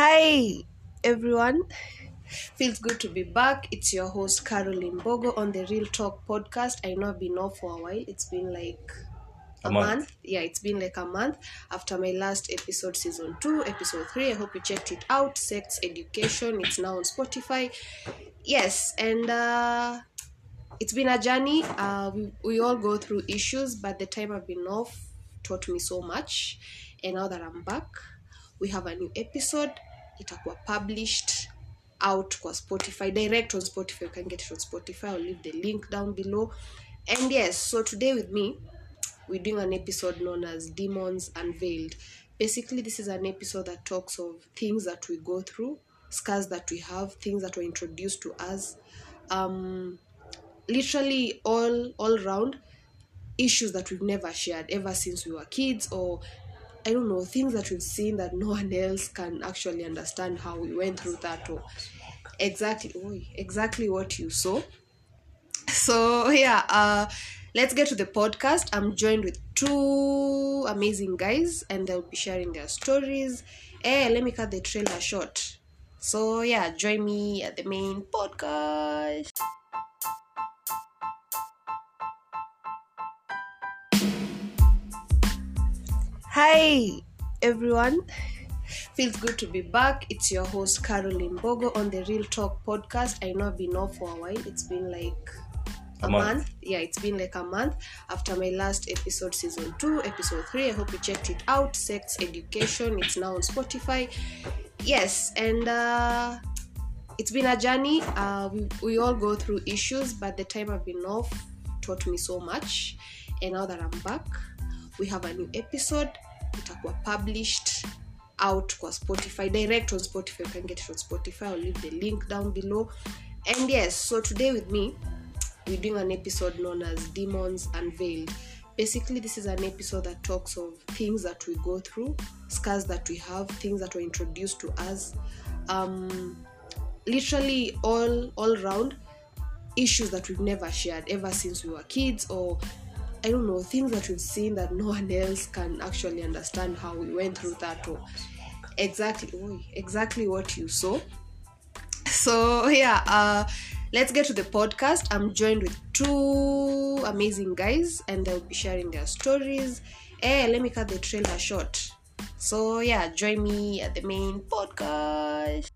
Hi, everyone. Feels good to be back. It's your host, Caroline Bogo, on the Real Talk podcast. I know I've been off for a while. It's been like a, A month. month. Yeah, it's been like a month after my last episode, season two, episode three. I hope you checked it out. Sex Education. It's now on Spotify. Yes, and uh, it's been a journey. Uh, we, we all go through issues, but the time I've been off taught me so much. And now that I'm back, we have a new episode. Itakuwa published out kwa Spotify, direct on Spotify. You can get it on Spotify. I'll leave the link down below. And yes, so today with me, we're doing an episode known as Demons Unveiled. Basically, this is an episode that talks of things that we go through, scars that we have, things that were introduced to us, um, literally all all round issues that we've never shared ever since we were kids, or I don't know things that we've seen that no one else can actually understand how we went through that, or exactly exactly what you saw. So yeah uh let's get to the podcast. I'm joined with two amazing guys and they'll be sharing their stories. Hey, let me cut the trailer short. So yeah join me at the main podcast hi everyone. Feels good to be back. It's your host caroline bogo on the real talk podcast. I know i've been off for a while. It's been like a, A month. month. yeah it's been like a month after my last episode season 2 episode 3 i hope you checked it out. Sex education it's now on spotify. Yes and uh it's been a journey. Uh we, we all go through issues but the time i've been off taught me so much. And now that i'm back we have a new episode itakuwa published out kwa spotify direct on spotify you can get it on spotify i'll leave the link down below and yes so today with me we're doing an episode known as Demons Unveiled. Basically, this is an episode that talks of things that we go through, scars that we have, things that were introduced to us, um, literally all all round issues that we've never shared ever since we were kids, or I don't know things that we've seen that no one else can actually understand how we went through that, or exactly exactly what you saw. So yeah uh let's get to the podcast. I'm joined with two amazing guys and they'll be sharing their stories. Eh let me cut the trailer short. So yeah join me at the main podcast